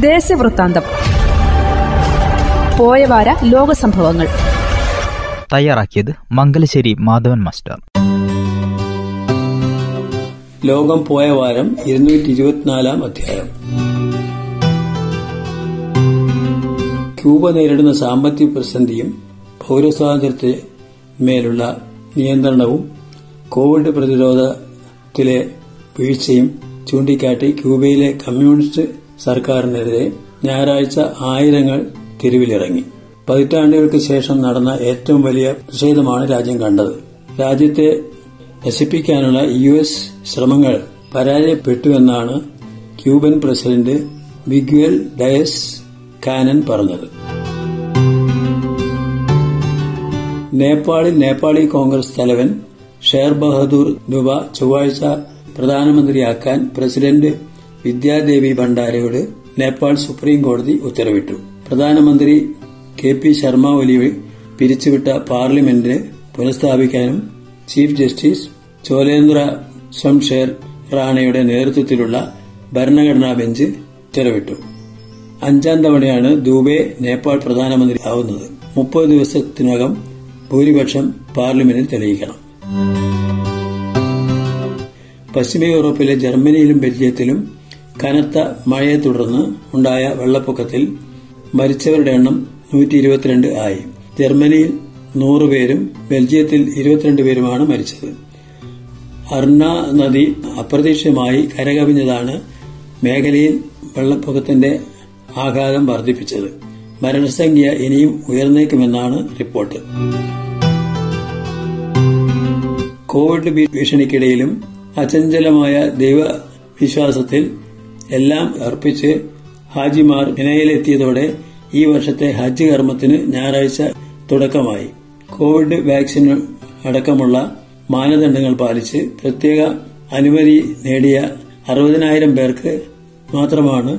ദേശവൃത്താന്തം. പോയവാര ലോക സംഭവങ്ങൾ. തയ്യാറാക്കിയത് മംഗലശ്ശേരി മാധവൻ മാസ്റ്റർ. ലോകം പോയ വാരം ഇരുന്നൂറ്റി ഇരുപത്തിനാലാം അധ്യായം. ക്യൂബ നേരിടുന്ന സാമ്പത്തിക പ്രതിസന്ധിയും പൌരസ്വാതന്ത്ര്യത്തിന്മേലുള്ള നിയന്ത്രണവും കോവിഡ് പ്രതിരോധത്തിലെ വീഴ്ചയും ചൂണ്ടിക്കാട്ടി ക്യൂബയിലെ കമ്മ്യൂണിസ്റ്റ് സർക്കാരിനെതിരെ ഞായറാഴ്ച ആയിരങ്ങൾ തെരുവിലിറങ്ങി. പതിറ്റാണ്ടുകൾക്ക് ശേഷം നടന്ന ഏറ്റവും വലിയ പ്രതിഷേധമാണ് രാജ്യം കണ്ടത്. രാജ്യത്തെ നശിപ്പിക്കാനുള്ള യു എസ് ശ്രമങ്ങൾ പരാജയപ്പെട്ടുവെന്നാണ് Cuban president Miguel Diaz Canel പറഞ്ഞത്. നേപ്പാളിൽ നേപ്പാളി കോൺഗ്രസ് തലവൻ ഷേർ ബഹദൂർ ദുബ ചൊവ്വാഴ്ച പ്രധാനമന്ത്രിയാക്കാൻ പ്രസിഡന്റ് വിദ്യാദേവി ഭണ്ഡാരയോട് നേപ്പാൾ സുപ്രീം കോടതി ഉത്തരവിട്ടു. പ്രധാനമന്ത്രി കെ പി ശർമ്മ ഒലി പിരിച്ചുവിട്ട പാർലമെന്റ് പുനഃസ്ഥാപിക്കാനും ചീഫ് ജസ്റ്റിസ് ചോലേന്ദ്ര ശംഷേർ റാണയുടെ നേതൃത്വത്തിലുള്ള ഭരണഘടനാ ബെഞ്ച് ഉത്തരവിട്ടു. അഞ്ചാം തവണയാണ് ദുബെ നേപ്പാൾ പ്രധാനമന്ത്രി ആവുന്നത്. മുപ്പത് ദിവസത്തിനകം ഭൂരിപക്ഷം പാർലമെന്റിൽ തെളിയിക്കണം. പശ്ചിമ യൂറോപ്പിലെ ജർമ്മനിയിലും ബെൽജിയത്തിലും കനത്ത മഴയെ തുടർന്ന് ഉണ്ടായ വെള്ളപ്പൊക്കത്തിൽ മരിച്ചവരുടെ എണ്ണം നൂറ്റി ഇരുപത്തിരണ്ട് ആയി. ജർമ്മനിയിൽ നൂറുപേരും ബെൽജിയത്തിൽ ഇരുപത്തിരണ്ട് പേരുമാണ് മരിച്ചത്. അർണ നദി അപ്രതീക്ഷിതമായി കരകവിഞ്ഞതാണ് മേഖലയിൽ വെള്ളപ്പൊക്കത്തിന്റെ ആഘാതം വർദ്ധിപ്പിച്ചത്. മരണസംഖ്യ ഇനിയും ഉയർന്നേക്കുമെന്നാണ് റിപ്പോർട്ട്. കോവിഡ് ഭീഷണിക്കിടയിലും അചഞ്ചലമായ ദൈവവിശ്വാസത്തിൽ എല്ലാം അർപ്പിച്ച് ഹാജിമാർ മിനയിലെത്തിയതോടെ ഈ വർഷത്തെ ഹജ്ജ് കർമ്മത്തിന് ഞായറാഴ്ച തുടക്കമായി. കോവിഡ് വാക്സിൻ അടക്കമുള്ള മാനദണ്ഡങ്ങൾ പാലിച്ച് പ്രത്യേക അനുമതി നേടിയ അറുപതിനായിരം പേർക്ക് മാത്രമാണ്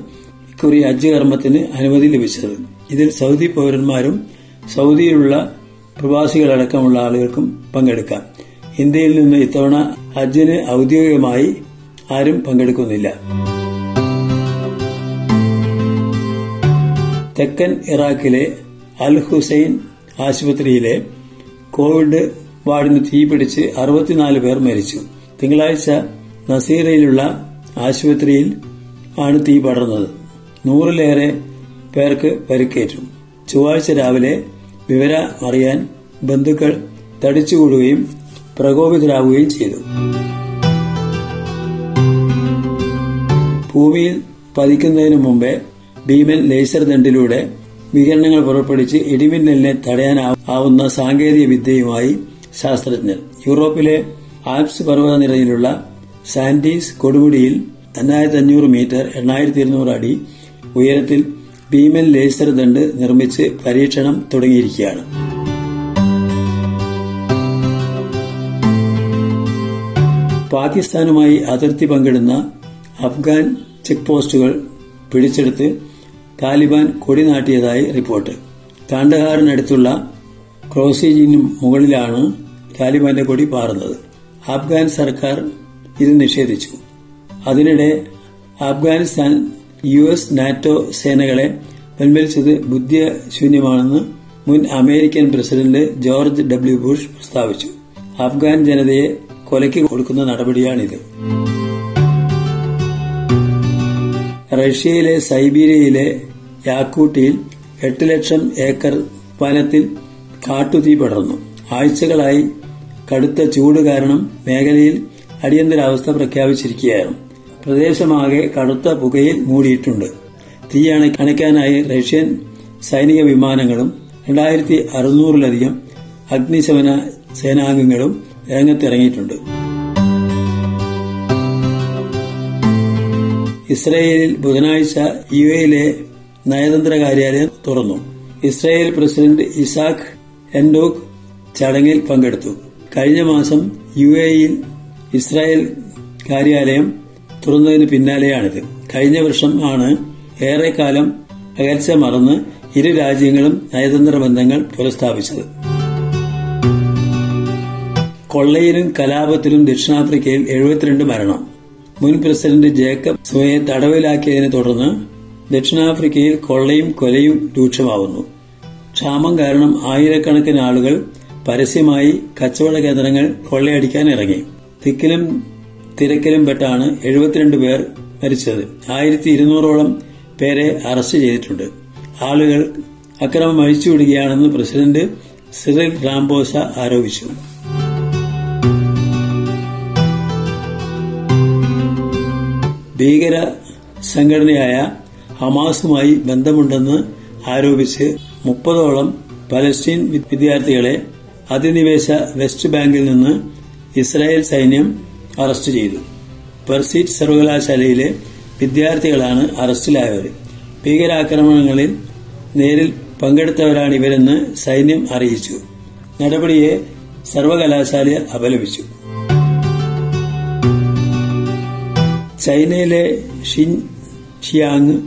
ഇക്കുറി ഹജ്ജ് കർമ്മത്തിന് അനുമതി ലഭിച്ചത്. ഇതിൽ സൗദി പൌരന്മാരും സൗദിയിലുള്ള പ്രവാസികളടക്കമുള്ള ആളുകൾക്കും പങ്കെടുക്കാം. ഇന്ത്യയിൽ നിന്ന് ഇത്തവണ ഹജ്ജിന് ഔദ്യോഗികമായി ആരും പങ്കെടുക്കുന്നില്ല. തെക്കൻ ഇറാഖിലെ അൽ ഹുസൈൻ ആശുപത്രിയിലെ കോവിഡ് വാർഡിന് തീപിടിച്ച് അറുപത്തിനാല് പേർ മരിച്ചു. തിങ്കളാഴ്ച നസീറയിലുള്ള ആശുപത്രിയിൽ ആണ് തീ പടർന്നത്. നൂറിലേറെ പേർക്ക് പരിക്കേറ്റു. ചൊവ്വാഴ്ച രാവിലെ വിവര അറിയാൻ ബന്ധുക്കൾ തടിച്ചുകൂടുകയും പ്രകോപിതരാകുകയും ചെയ്തു. ഭൂമിയിൽ പതിക്കുന്നതിന് മുമ്പേ ഭീമൻ ലേസർ ദണ്ടിലൂടെ വികിരണങ്ങൾ പുറപ്പെടുവിച്ച് ഇടിമിന്നലിനെ തടയാനാവുന്ന സാങ്കേതിക വിദ്യയുമായി ശാസ്ത്രജ്ഞർ. യൂറോപ്പിലെ ആൽപ്സ് പർവതനിരയിലുള്ള സാന്റീസ് കൊടുമുടിയിൽ എണ്ണായിരത്തി അഞ്ഞൂറ് മീറ്റർ എണ്ണായിരത്തി ഇരുന്നൂറ് അടി ഉയരത്തിൽ ഭീമൻ ലേസർ ദണ്ട് നിർമ്മിച്ച് പരീക്ഷണം തുടങ്ങിയിരിക്കുകയാണ്. പാകിസ്ഥാനുമായി അതിർത്തി പങ്കിടുന്ന അഫ്ഗാൻ ചെക്ക് പോസ്റ്റുകൾ പിടിച്ചെടുത്ത് താലിബാൻ കൊടിനാട്ടിയതായി റിപ്പോർട്ട്. കാണ്ഡഹാറിനടുത്തുള്ള ക്രോസീജിന് മുകളിലാണ് താലിബാന്റെ കൊടി പാറുന്നത്. അഫ്ഗാൻ സർക്കാർ ഇത് നിഷേധിച്ചു. അതിനിടെ അഫ്ഗാനിസ്ഥാൻ യു എസ് നാറ്റോ സേനകളെ പിൻവലിച്ചത് ബുദ്ധിശൂന്യമാണെന്ന് മുൻ American president George W Bush പ്രസ്താവിച്ചു. അഫ്ഗാൻ ജനതയെ കൊലയ്ക്ക് കൊടുക്കുന്ന നടപടിയാണിത്. റഷ്യയിലെ സൈബീരിയയിലെ യാക്കൂട്ടിയിൽ എട്ട് ലക്ഷം ഏക്കർ വനത്തിൽ കാട്ടുതീ പടർന്നു. ആഴ്ചകളായി കടുത്ത ചൂട് കാരണം മേഖലയിൽ അടിയന്തരാവസ്ഥ പ്രഖ്യാപിച്ചിരിക്കുകയാണ് പ്രദേശമാകെ കടുത്ത പുകയിൽ മൂടിയിട്ടുണ്ട്. തീ അണയ്ക്കാനായി റഷ്യൻ സൈനിക വിമാനങ്ങളും രണ്ടായിരത്തി അറുന്നൂറിലധികം അഗ്നിശമന സേനാംഗങ്ങളും രംഗത്തിറങ്ങിയിട്ടുണ്ട്. ഇസ്രയേലിൽ ബുധനാഴ്ച യു എയിലെ നയതന്ത്ര കാര്യാലയം തുറന്നു. ഇസ്രയേൽ പ്രസിഡന്റ് ഇസാഖ് എൻഡോക് ചടങ്ങിൽ പങ്കെടുത്തു. കഴിഞ്ഞ മാസം യു എയിൽ ഇസ്രായേൽ കാര്യാലയം തുറന്നതിന് പിന്നാലെയാണിത്. കഴിഞ്ഞ വർഷം ആണ് ഏറെക്കാലം അകൽച്ച മറന്ന് ഇരു രാജ്യങ്ങളും നയതന്ത്ര ബന്ധങ്ങൾ പുനഃസ്ഥാപിച്ചത്. കൊള്ളയിലും കലാപത്തിലും ദക്ഷിണാഫ്രിക്കയിൽ എഴുപത്തിരണ്ട് മരണം. മുൻ പ്രസിഡന്റ് ജേക്കബ് സുമയെ തടവിലാക്കിയതിനെ തുടർന്ന് ദക്ഷിണാഫ്രിക്കയിൽ കൊള്ളയും കൊലയും രൂക്ഷമാവുന്നു. ക്ഷാമം കാരണം ആയിരക്കണക്കിന് ആളുകൾ പരസ്യമായി കച്ചവട കേന്ദ്രങ്ങൾ കൊള്ളയടിക്കാൻ ഇറങ്ങി. തിക്കിലും തിരക്കിലും പെട്ടാണ് എഴുപത്തിരണ്ട് പേർ മരിച്ചത്. ആയിരത്തി ഇരുന്നൂറോളം പേരെ അറസ്റ്റ് ചെയ്തിട്ടുണ്ട്. ആളുകൾ അക്രമം അഴിച്ചുവിടുകയാണെന്ന് പ്രസിഡന്റ് സിറിൽ റാംബോസ ആരോപിച്ചു. ഭീകര സംഘടനയായ ഹമാസുമായി ബന്ധമുണ്ടെന്ന് ആരോപിച്ച് മുപ്പതോളം പലസ്തീൻ വിദ്യാർത്ഥികളെ അധിനിവേശ വെസ്റ്റ് ബാങ്കിൽ നിന്ന് ഇസ്രായേൽ സൈന്യം അറസ്റ്റ് ചെയ്തു. പെർസീറ്റ് സർവകലാശാലയിലെ വിദ്യാർത്ഥികളാണ് അറസ്റ്റിലായവർ. ഭീകരാക്രമണങ്ങളിൽ നേരിൽ പങ്കെടുത്തവരാണ് ഇവരെന്ന് സൈന്യം അറിയിച്ചു. നടപടിയെ സർവകലാശാല അപലപിച്ചു. ചൈനയിലെ ഷിൻ ഷിയാങ്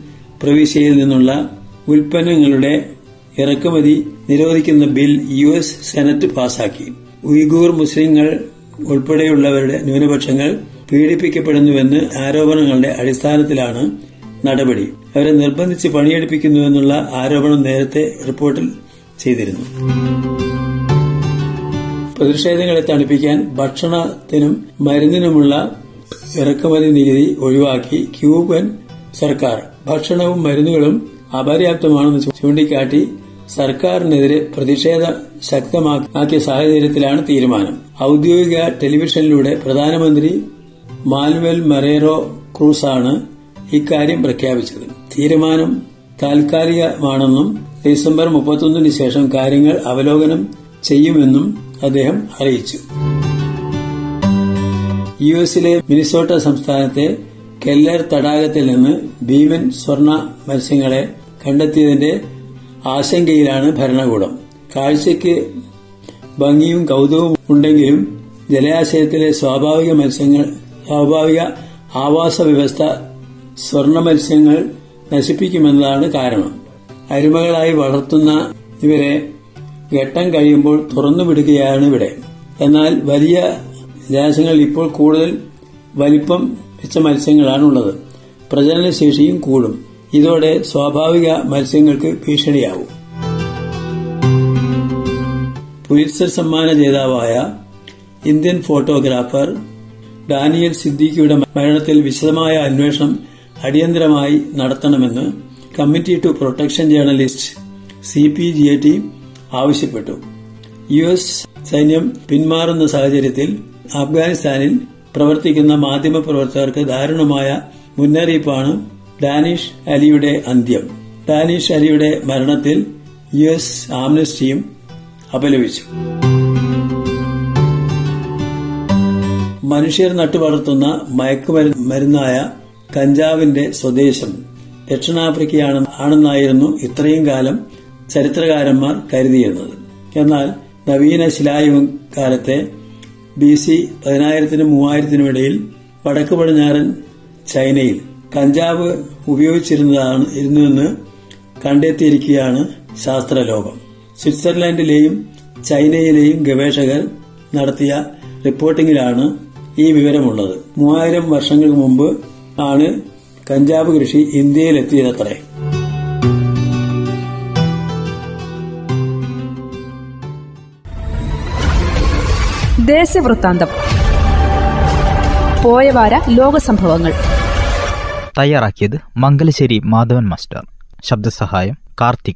പ്രവിശ്യയിൽ നിന്നുള്ള ഉൽപ്പന്നങ്ങളുടെ ഇറക്കുമതി നിരോധിക്കുന്ന ബിൽ യു എസ് സെനറ്റ് പാസാക്കി. ഉയ്ഗൂർ മുസ്ലിങ്ങൾ ഉൾപ്പെടെയുള്ളവരുടെ ന്യൂനപക്ഷങ്ങൾ പീഡിപ്പിക്കപ്പെടുന്നുവെന്ന് ആരോപണങ്ങളുടെ അടിസ്ഥാനത്തിലാണ് നടപടി. അവരെ നിർബന്ധിച്ച് പണിയെടുപ്പിക്കുന്നുവെന്നുള്ള ആരോപണം നേരത്തെ റിപ്പോർട്ടിൽ ചെയ്തിരുന്നു. പ്രതിഷേധങ്ങളെ തണുപ്പിക്കാൻ ഭക്ഷണത്തിനും മരുന്നിനുമുള്ള ഇറക്കുമതി നികുതി ഒഴിവാക്കി ക്യൂബൻ സർക്കാർ. ഭക്ഷണവും മരുന്നുകളും അപര്യാപ്തമാണെന്ന് ചൂണ്ടിക്കാട്ടി സർക്കാരിനെതിരെ പ്രതിഷേധം ശക്തമാക്കിയ സാഹചര്യത്തിലാണ് തീരുമാനം. ഔദ്യോഗിക ടെലിവിഷനിലൂടെ പ്രധാനമന്ത്രി മാനുവൽ മറേറോ ക്രൂസാണ് ഇക്കാര്യം പ്രഖ്യാപിച്ചത്. തീരുമാനം താൽക്കാലികമാണെന്നും ഡിസംബർ മുപ്പത്തൊന്നിന് ശേഷം കാര്യങ്ങൾ അവലോകനം ചെയ്യുമെന്നും അദ്ദേഹം അറിയിച്ചു. യു എസിലെ മിനിസോട്ട സംസ്ഥാനത്തെ കെല്ലർ തടാകത്തിൽ നിന്ന് ഭീമൻ സ്വർണ മത്സ്യങ്ങളെ കണ്ടെത്തിയതിന്റെ ആശങ്കയിലാണ് ഭരണകൂടം. കാഴ്ചയ്ക്ക് ഭംഗിയും കൌതുകവും ഉണ്ടെങ്കിലും ജലാശയത്തിലെ സ്വാഭാവിക മത്സ്യങ്ങൾ സ്വാഭാവിക ആവാസ വ്യവസ്ഥ സ്വർണ മത്സ്യങ്ങൾ നശിപ്പിക്കുമെന്നതാണ് കാരണം. അരുമകളായി വളർത്തുന്ന ഇവരെ ഘട്ടം കഴിയുമ്പോൾ തുറന്നുവിടുകയാണ് ഇവിടെ. എന്നാൽ വലിയ ജലാശയങ്ങളിൽ ഇപ്പോൾ കൂടുതൽ വലിപ്പം വെച്ച മത്സ്യങ്ങളാണുള്ളത്. പ്രജനനശേഷിയും കൂടും. ഇതോടെ സ്വാഭാവിക മത്സ്യങ്ങൾക്ക് ഭീഷണിയാവും. പുലിത്സർ സമ്മാന ജേതാവായ ഇന്ത്യൻ ഫോട്ടോഗ്രാഫർ ഡാനിയൽ സിദ്ദിഖിയുടെ മരണത്തിൽ വിശദമായ അന്വേഷണം അടിയന്തരമായി നടത്തണമെന്ന് committee to protection journalist C P G T ആവശ്യപ്പെട്ടു. യു എസ് സൈന്യം പിന്മാറുന്ന സാഹചര്യത്തിൽ അഫ്ഗാനിസ്ഥാനിൽ പ്രവർത്തിക്കുന്ന മാധ്യമപ്രവർത്തകർക്ക് ദാരുണമായ മുന്നറിയിപ്പാണ് ഡാനിഷ് അലിയുടെ അന്ത്യം. ഡാനിഷ് അലിയുടെ മരണത്തിൽ യു എസ് ആംനസ്റ്റിയും അപലപിച്ചു. മനുഷ്യർ നട്ടുവളർത്തുന്ന മയക്കുമരുന്നായ കഞ്ചാവിന്റെ സ്വദേശം ദക്ഷിണാഫ്രിക്കയാണ് ആണെന്നായിരുന്നു ഇത്രയും കാലം ചരിത്രകാരന്മാർ കരുതിയിരുന്നത്. എന്നാൽ നവീന ശിലായുഗ കാലത്തെ ബി സി പതിനായിരത്തിനും മൂവായിരത്തിനും ഇടയിൽ വടക്ക് പടിഞ്ഞാറൻ ചൈനയിൽ കഞ്ചാവ് ഉപയോഗിച്ചിരുന്നതാണ് ഇരുന്നുവെന്ന് കണ്ടെത്തിയിരിക്കുകയാണ് ശാസ്ത്രലോകം. സ്വിറ്റ്സർലാൻഡിലെയും ചൈനയിലെയും ഗവേഷകർ നടത്തിയ റിപ്പോർട്ടിംഗിലാണ് ഈ വിവരമുള്ളത്. മൂവായിരം വർഷങ്ങൾക്ക് മുമ്പ് ആണ് കഞ്ചാവ് കൃഷി ഇന്ത്യയിലെത്തിയതത്രേ. ദേശവൃത്താന്തം. പോയവാര ലോകസംഭവങ്ങൾ. തയ്യാറാക്കിയത് മംഗലശ്ശേരി മാധവൻ മാസ്റ്റർ. ശബ്ദസഹായം കാർത്തിക.